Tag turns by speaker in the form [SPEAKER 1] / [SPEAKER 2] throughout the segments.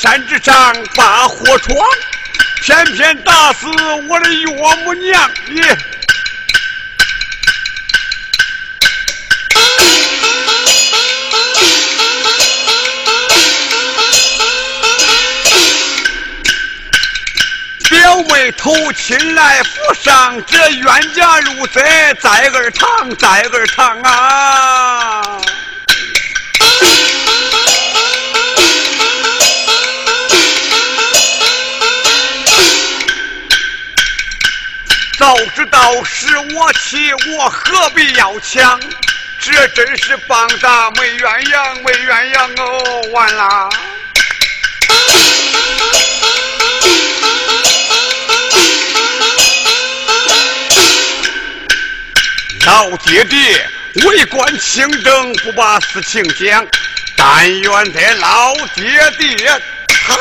[SPEAKER 1] 山之上把火闯，偏偏打死我的岳母娘也。表妹投亲来府上，这冤家路窄在儿堂，在儿堂啊！早知道是我妻，我何必要抢？这真是棒打没鸳鸯，没鸳鸯哦！完了。老爹爹为官清正，不把事情讲。但愿得老爹爹他，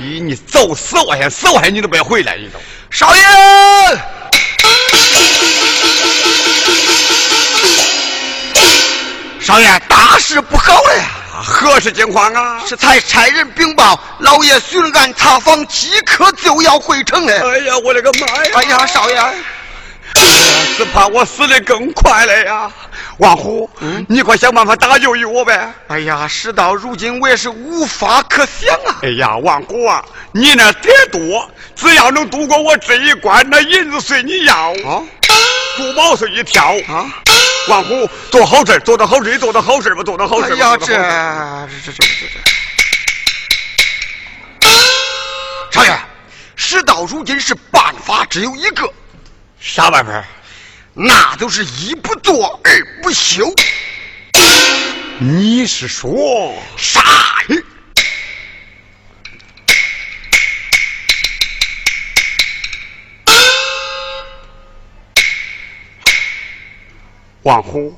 [SPEAKER 1] 咦，你走死我先，死我先，你都不要回来，你都。
[SPEAKER 2] 少爷，少爷，大事不好了呀！
[SPEAKER 1] 何事惊慌啊？
[SPEAKER 2] 是才差人禀报，老爷巡案查访，即刻就要回城了。
[SPEAKER 1] 哎呀，我的个妈呀！
[SPEAKER 2] 哎呀，少爷。
[SPEAKER 1] 只怕我死的更快了呀！王虎，嗯，你快想办法搭救于我呗！
[SPEAKER 2] 哎呀，事到如今，我也是无法可想啊！
[SPEAKER 1] 哎呀，王虎啊，你那点多，只要能度过我这一关，那银子随你要啊，珠宝随你挑啊！万虎，做好事，做的好事，做的好事吧，做的好事。哎
[SPEAKER 2] 呀，这这这这这这，少爷，事到如今是办法只有一个。
[SPEAKER 1] 啥办法？
[SPEAKER 2] 那就是一不做二不休。
[SPEAKER 1] 你是说
[SPEAKER 2] 啥？
[SPEAKER 1] 王虎，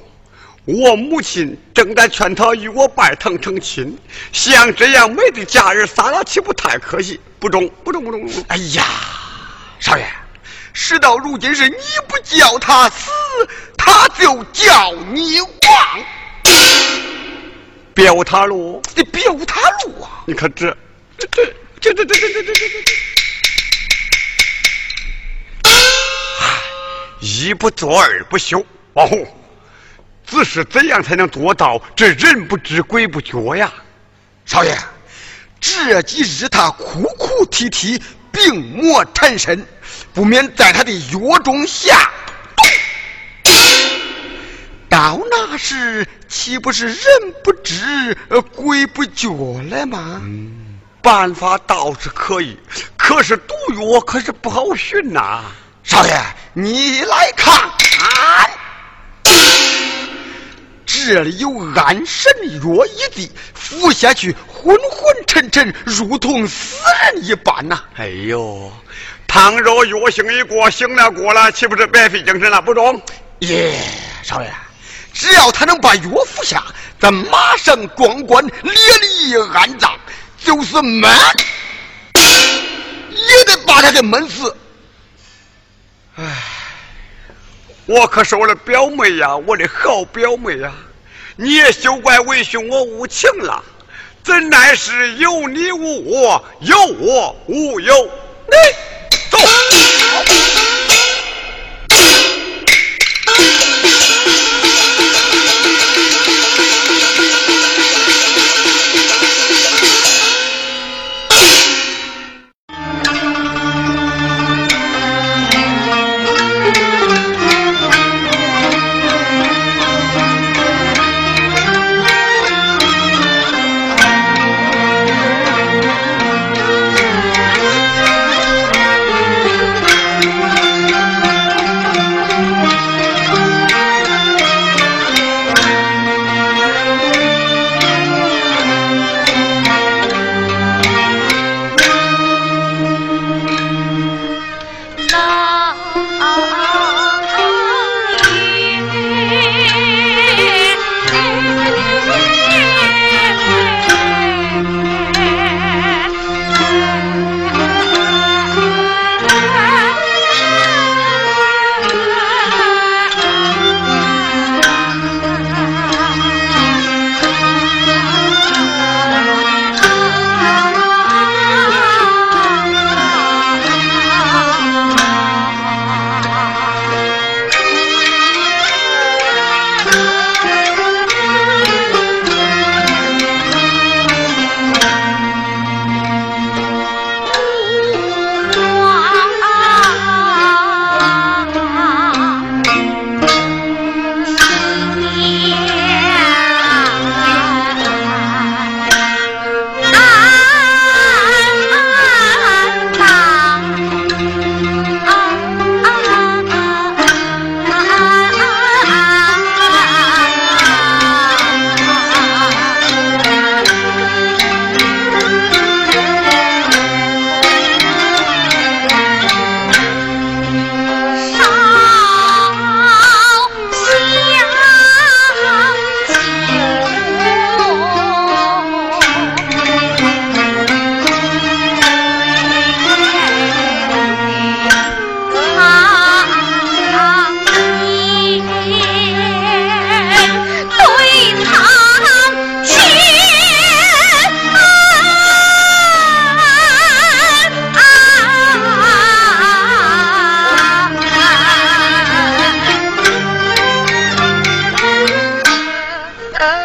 [SPEAKER 1] 我母亲正在劝他与我拜堂成亲，像这样美的佳人撒了岂不太可惜？不中，不中，不中！
[SPEAKER 2] 哎呀，少爷。事到如今，是你不叫他死，他就叫你亡。
[SPEAKER 1] 别无他路，
[SPEAKER 2] 你别无他路啊！
[SPEAKER 1] 你看这，这这这这这这这这这这，一不做二不休。王虎，只是怎样才能做到这人不知鬼不觉呀？
[SPEAKER 2] 少爷，这几日他哭哭啼啼，病魔缠身。不免在他的药中下毒，到那时岂不是人不知鬼不觉了吗？
[SPEAKER 1] 嗯，办法倒是可以，可是毒药可是不好寻呐。
[SPEAKER 2] 少爷，你来看，这里有安神药一滴，服下去昏昏沉沉，如同死人一般呐。
[SPEAKER 1] 哎呦！倘若药性一过，醒了过了，岂不是白费精神了？不中？
[SPEAKER 2] 耶，少爷，只要他能把药服下，咱马上光棺烈离安葬，就是闷，也得把他给闷死。
[SPEAKER 1] 唉，我可是我的表妹呀，我的好表妹呀！你也休怪为兄我无情了，怎奈是有你无我，有我无有你。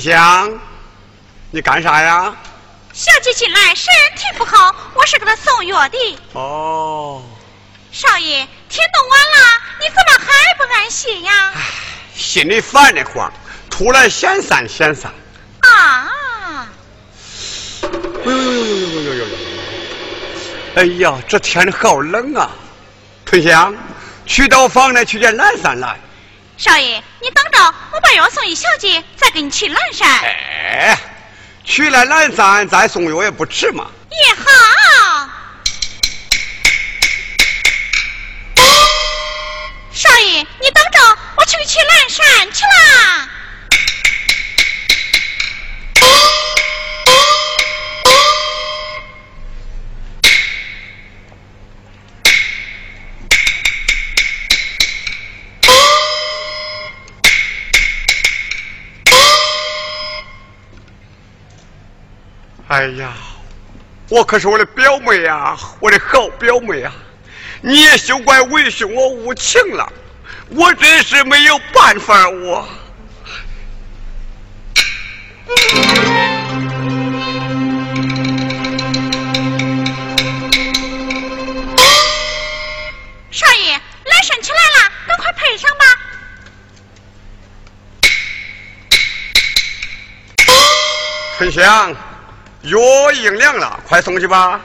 [SPEAKER 1] 香，你干啥呀？
[SPEAKER 3] 小姐近来身体不好，我是给她送药的。
[SPEAKER 1] 哦。
[SPEAKER 3] 少爷，天都晚了，你怎么还不安心呀？
[SPEAKER 1] 心里烦得慌，出来闲散闲散。
[SPEAKER 3] 啊！
[SPEAKER 1] 哎呦呦呦呦呦呦呦！哎呀，这天好冷啊！春香，去到房内去见蓝山来。
[SPEAKER 3] 少爷，你等着，我把药送一小姐，再给你去南山。
[SPEAKER 1] 哎，去了南山再送药也不迟嘛。
[SPEAKER 3] 也好。少爷，你等着，我去去南山去啦。
[SPEAKER 1] 哎呀，我可是我的表妹呀，我的好表妹啊！你也休怪为兄我无情了，我真是没有办法，我。
[SPEAKER 3] 少爷，来神起来了，赶快配上吧。
[SPEAKER 1] 春香。已经凉了，快送去吧。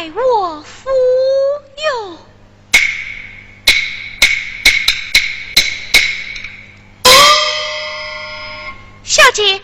[SPEAKER 3] 待我夫哟。小姐，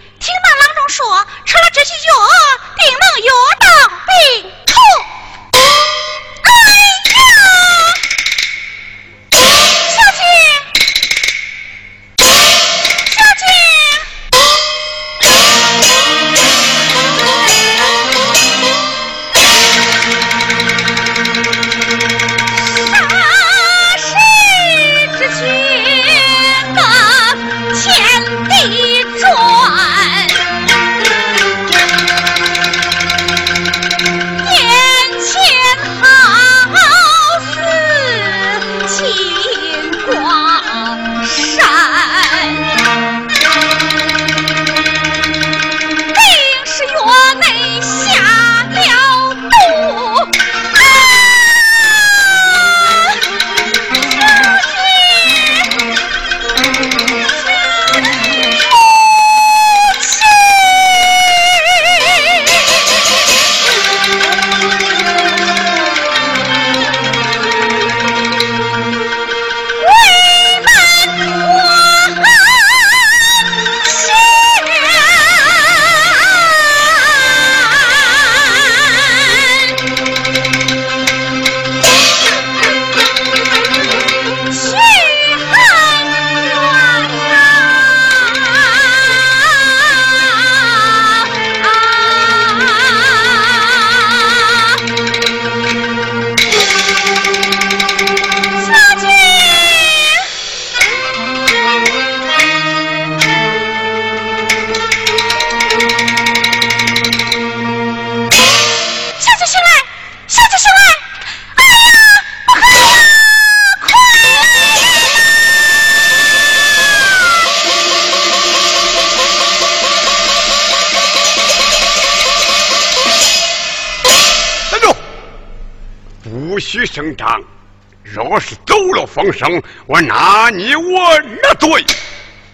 [SPEAKER 1] 声，我拿你我那罪。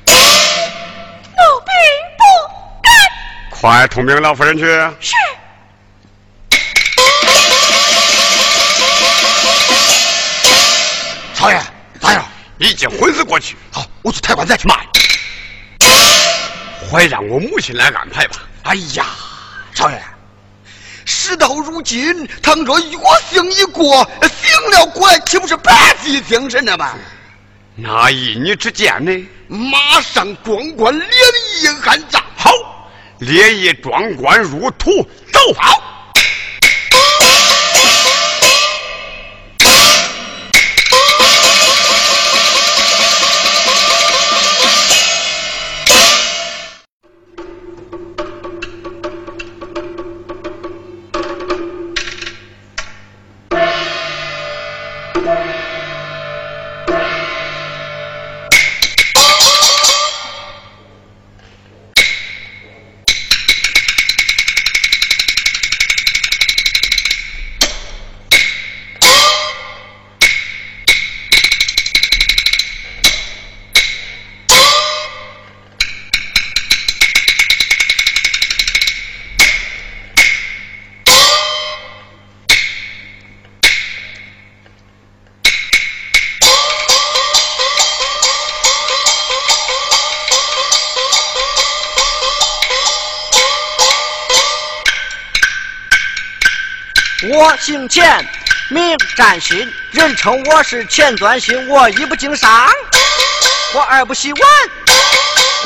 [SPEAKER 3] 奴婢不敢，快
[SPEAKER 1] 快通禀老夫人去。
[SPEAKER 3] 是。
[SPEAKER 2] 少爷，咋样？
[SPEAKER 1] 已经昏死过去。
[SPEAKER 2] 好，我去太官再去骂。
[SPEAKER 1] 还让我母亲来安排吧。
[SPEAKER 2] 哎呀，少爷，事到如今，倘若药性一过，醒了国，岂不是白费精神了吗？
[SPEAKER 1] 那依你之见呢？
[SPEAKER 2] 马上装官连夜安葬。
[SPEAKER 1] 好，连夜装官入土，走好。
[SPEAKER 4] 我姓钱，名占新，人称我是钱端新。我一不经商，我二不洗碗，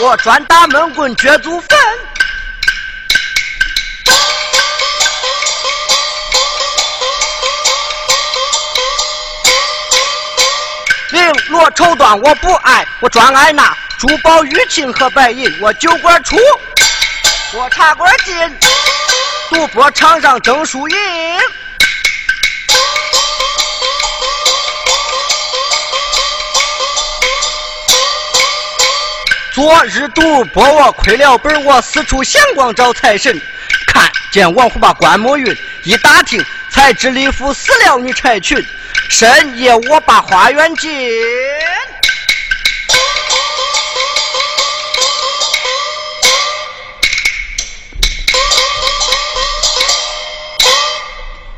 [SPEAKER 4] 我专打闷棍掘祖坟。绫罗绸缎我不爱，我专爱那珠宝玉磬和白银。我酒馆出，我茶馆进。赌博场上争输赢，昨日赌博我亏了本，我四处闲逛找财神，看见王虎把关木云，一打听才知李府死了女柴群，深夜我把花园进。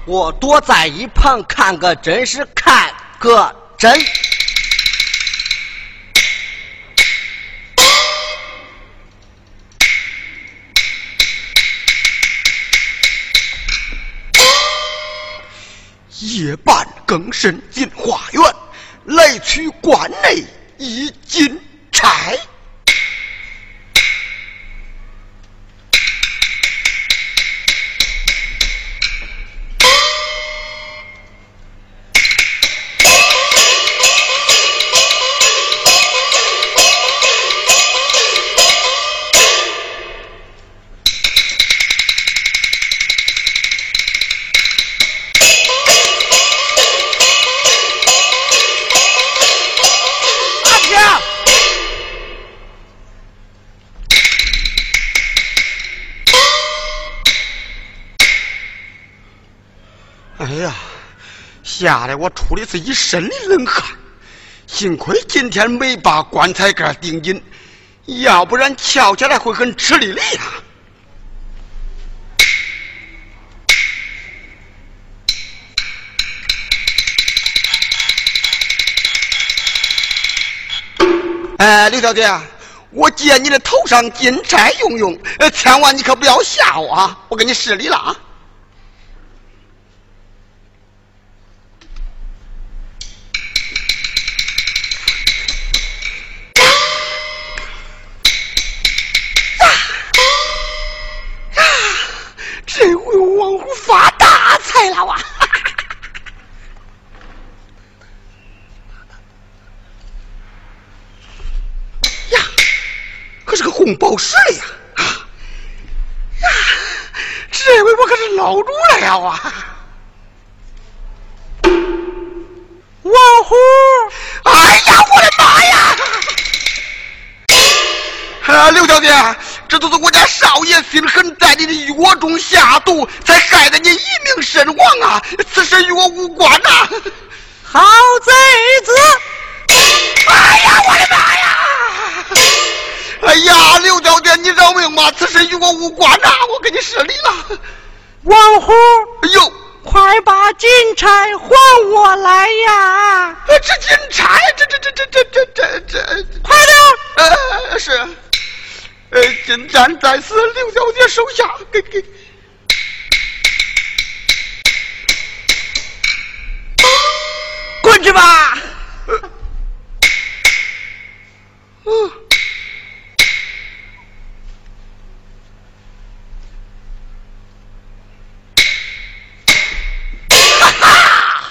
[SPEAKER 4] 我躲在一旁看个真是看个真。
[SPEAKER 2] 夜半更深进花园，来取关内一金钗。吓得我出的是一身的冷汗，幸亏今天没把棺材盖顶紧，要不然跳起来会很吃力的呀。哎，刘小姐，我借你的头上金钗用用，千万你可不要吓我啊！我给你施礼了啊。红宝石了呀！啊呀，这回我可是捞住了呀！啊！
[SPEAKER 4] 王虎，
[SPEAKER 2] 哎呀，我的妈呀！啊，刘小姐，这都是我家少爷心狠，在你的药中下毒，才害得你一命身亡啊！此事与我无关呐！
[SPEAKER 4] 好贼子！
[SPEAKER 2] 哎呀，我的妈呀！哎呀，刘小姐，你饶命吧！此事与我无关呐，我给你失礼了。
[SPEAKER 4] 王虎，
[SPEAKER 2] 哎呦，
[SPEAKER 4] 快把金钗还我来呀！
[SPEAKER 2] 这金钗，这这这这这这这这，
[SPEAKER 4] 快点！
[SPEAKER 2] 呃，是，呃，金钗在此刘小姐手下，给给。
[SPEAKER 4] 滚去吧！
[SPEAKER 2] 嗯。哈哈，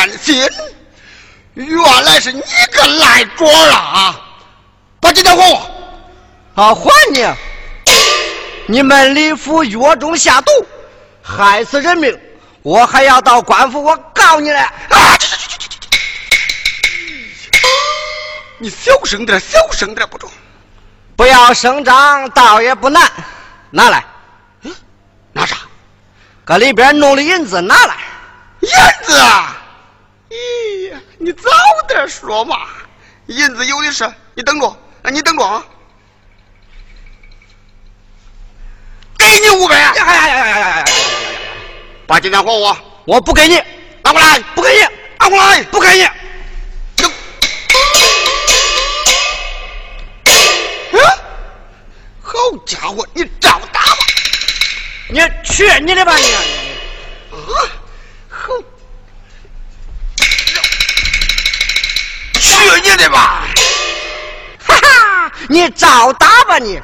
[SPEAKER 2] 钱点心，原来是你个赖桌啊！把金钱还我！
[SPEAKER 4] 啊，还你！你们李府药中下毒，害死人命。我还要到官府，我告你嘞！啊！
[SPEAKER 2] 你小声点，小声点不中。
[SPEAKER 4] 不要声张，倒也不难。拿来。
[SPEAKER 2] 嗯，拿啥？
[SPEAKER 4] 搁里边弄的银子拿来。
[SPEAKER 2] 银子啊？咦，你早点说嘛！银子有的是，你等着，那你等着啊！给你五百。呀呀呀呀呀呀呀！把金钱还我！
[SPEAKER 4] 我不给你，
[SPEAKER 2] 拿过来！
[SPEAKER 4] 不给你，
[SPEAKER 2] 拿过来！
[SPEAKER 4] 不给你！
[SPEAKER 2] 嗯，好家伙，你照打吧！
[SPEAKER 4] 你去你的吧你！
[SPEAKER 2] 啊，好，去你的吧！
[SPEAKER 4] 哈哈，你找打吧你！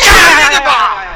[SPEAKER 2] 拿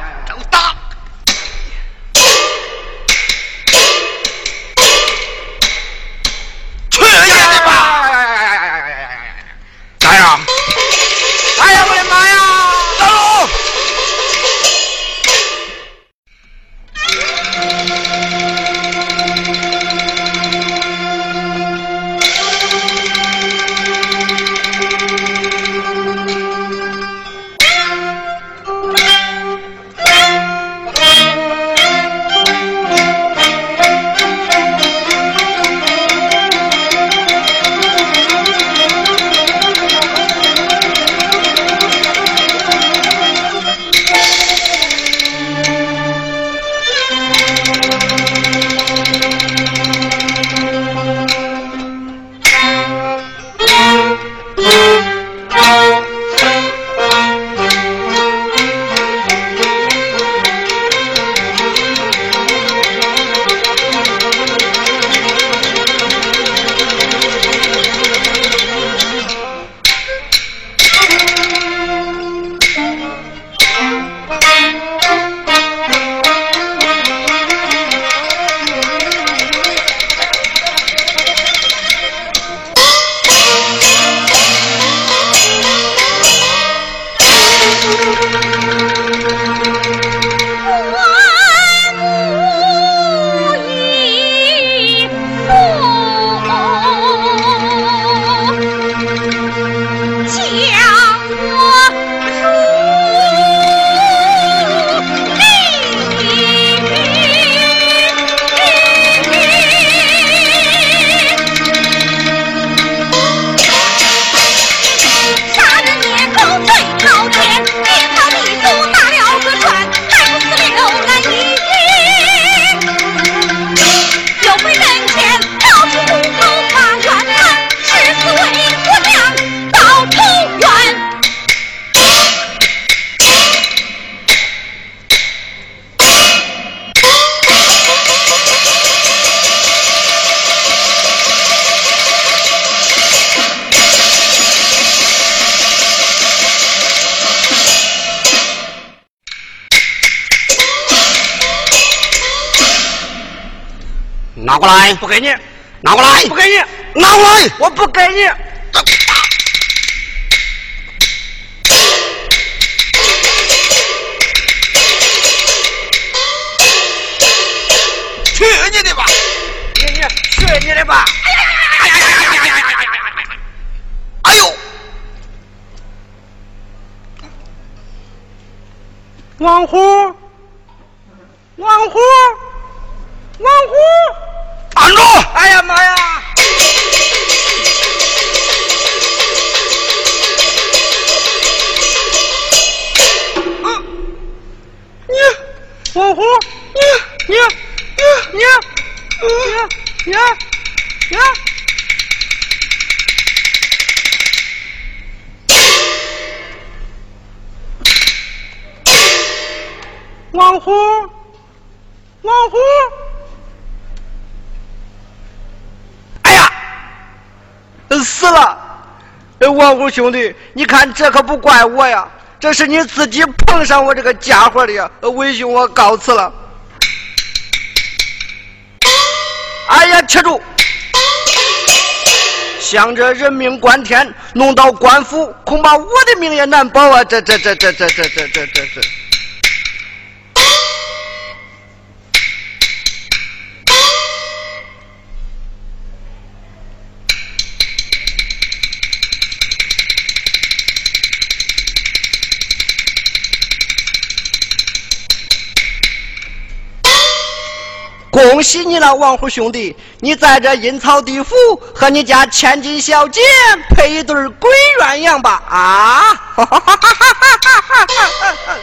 [SPEAKER 4] 给你！
[SPEAKER 2] 拿过来！
[SPEAKER 4] 不给你！
[SPEAKER 2] 拿过来！
[SPEAKER 4] 我不给你！
[SPEAKER 2] 去你的吧！
[SPEAKER 4] 你你去你的吧！
[SPEAKER 2] 哎呀呀呀呀呀呀呀呀呀呀！哎呦！
[SPEAKER 4] 王虎，王虎，兄弟，你看这可不怪我呀，这是你自己碰上我这个家伙的呀！为兄，我告辞了。哎呀，吃住！想着人命关天，弄到官府，恐怕我的命也难保啊！这这这这这这这这这这。恭喜你了，王虎兄弟！你在这阴曹地府和你家千金小姐配一对鬼鸳鸯吧！啊！哈哈哈哈哈哈！
[SPEAKER 3] 汉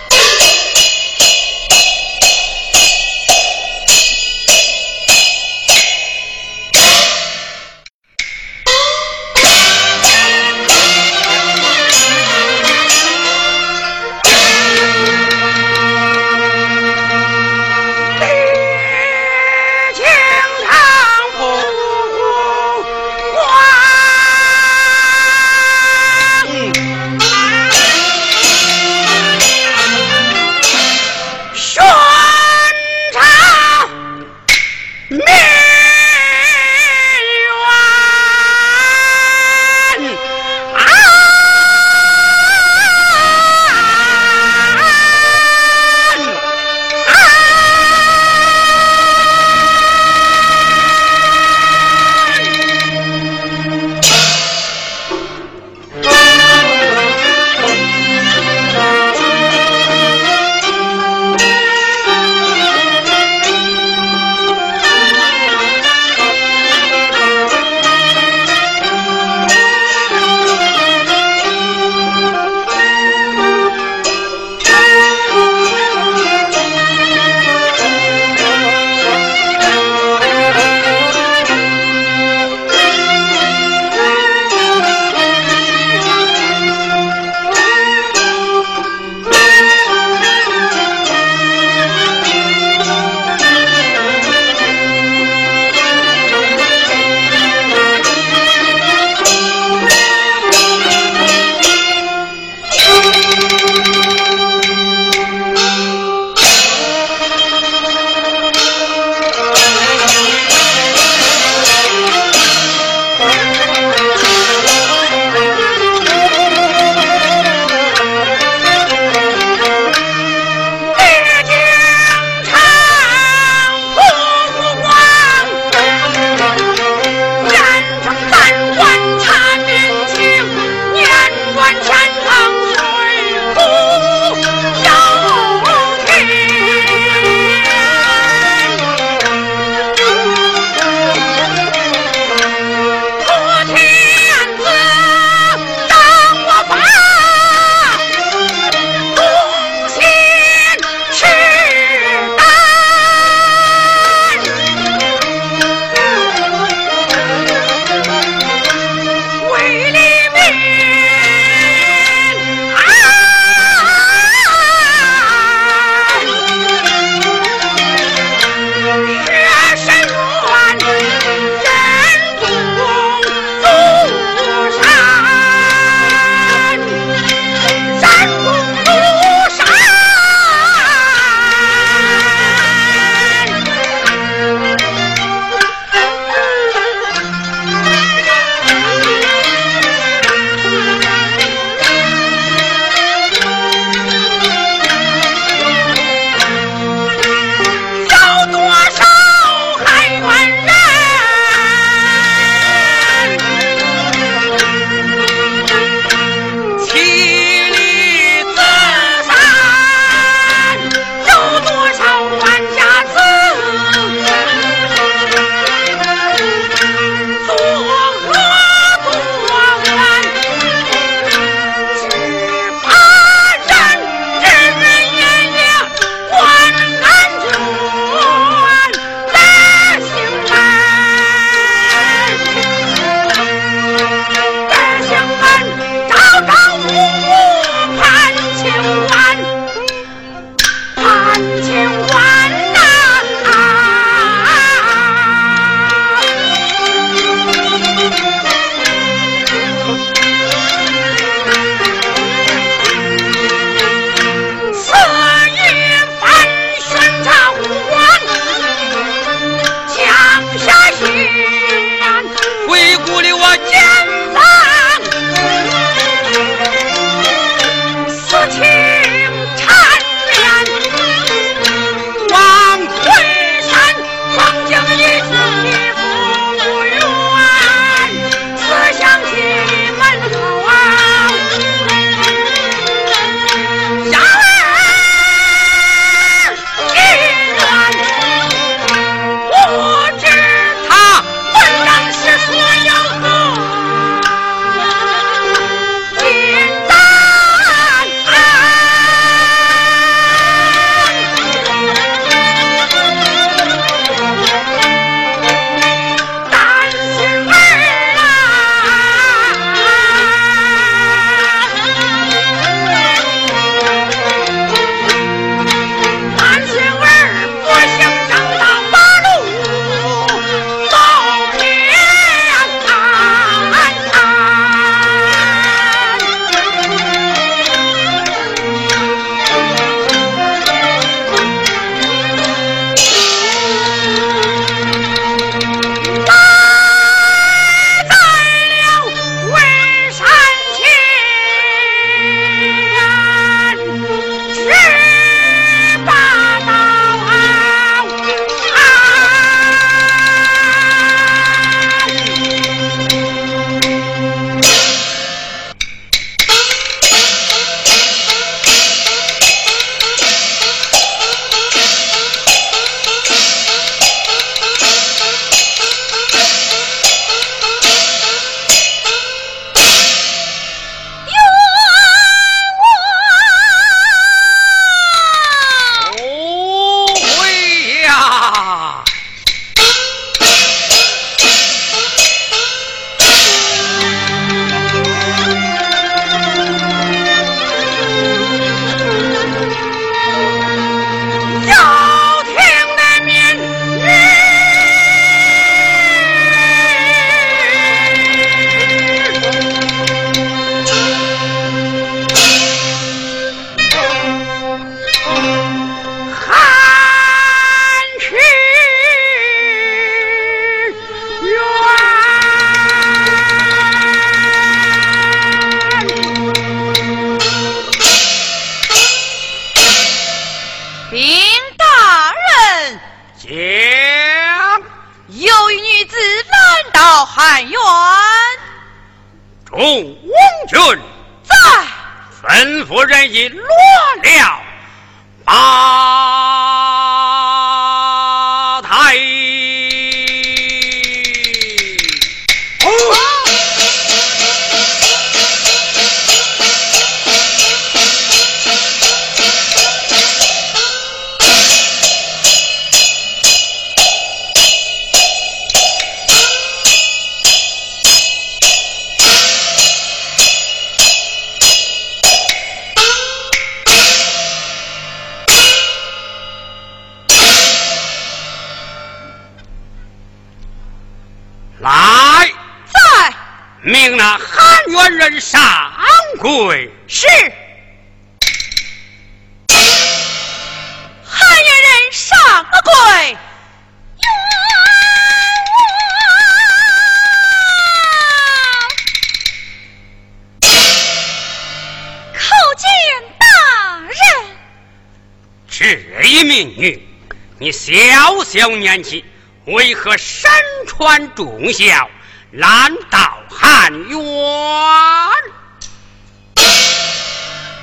[SPEAKER 5] 小年纪，为何身穿重孝？难道汉冤？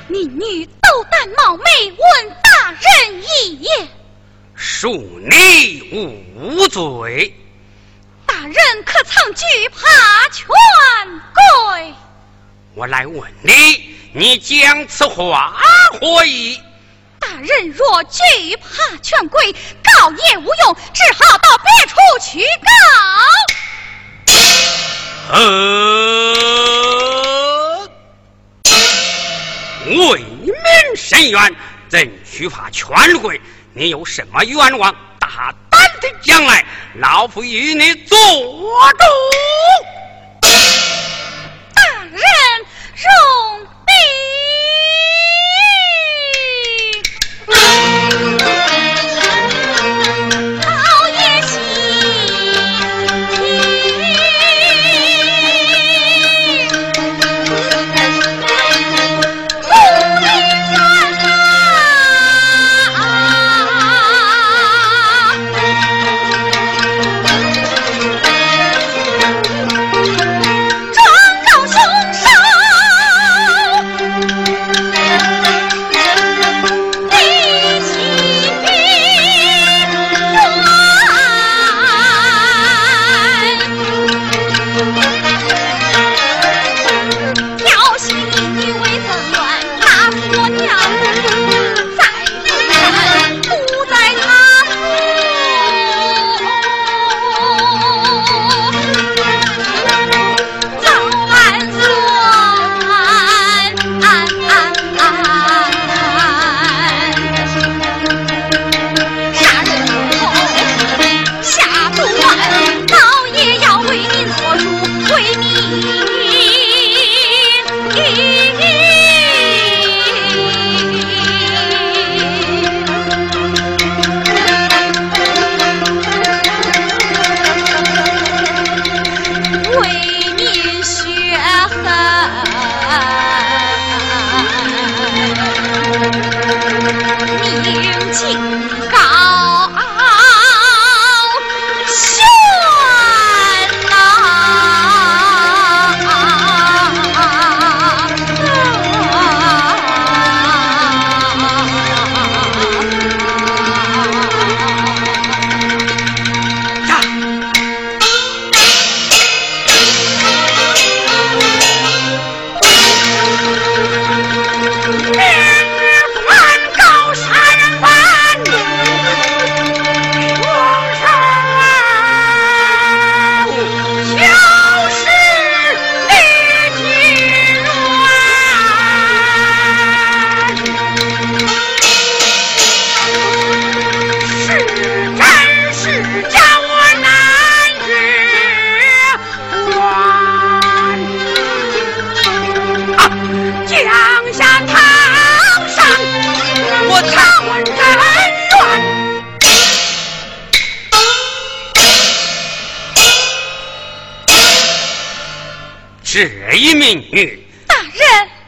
[SPEAKER 3] 你女斗胆冒昧问大人一言，
[SPEAKER 5] 恕你无罪。
[SPEAKER 3] 大人可曾惧怕权贵？
[SPEAKER 5] 我来问你，你将此话何意？
[SPEAKER 3] 大人若惧怕权贵，告也无用，只好到别处去告。
[SPEAKER 5] 呃，为民伸冤，怎惧怕权贵？你有什么冤枉？大胆的讲来，老夫与你做主。
[SPEAKER 3] 大人容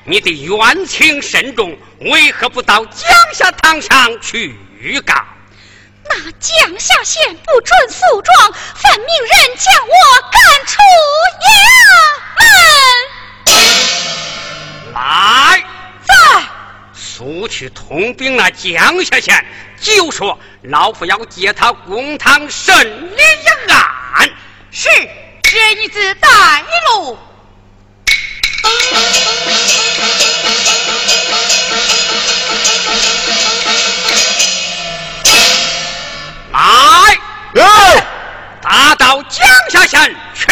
[SPEAKER 3] 你的冤情深重，为何不到江夏堂上去告？那江夏县不准诉状，分明人将我赶出
[SPEAKER 5] 衙门。来，
[SPEAKER 3] 在
[SPEAKER 5] 速去通禀那江夏县，就说老夫要接他公堂审理一案。
[SPEAKER 3] 是，这一子带路。
[SPEAKER 5] 来，打到江夏县去。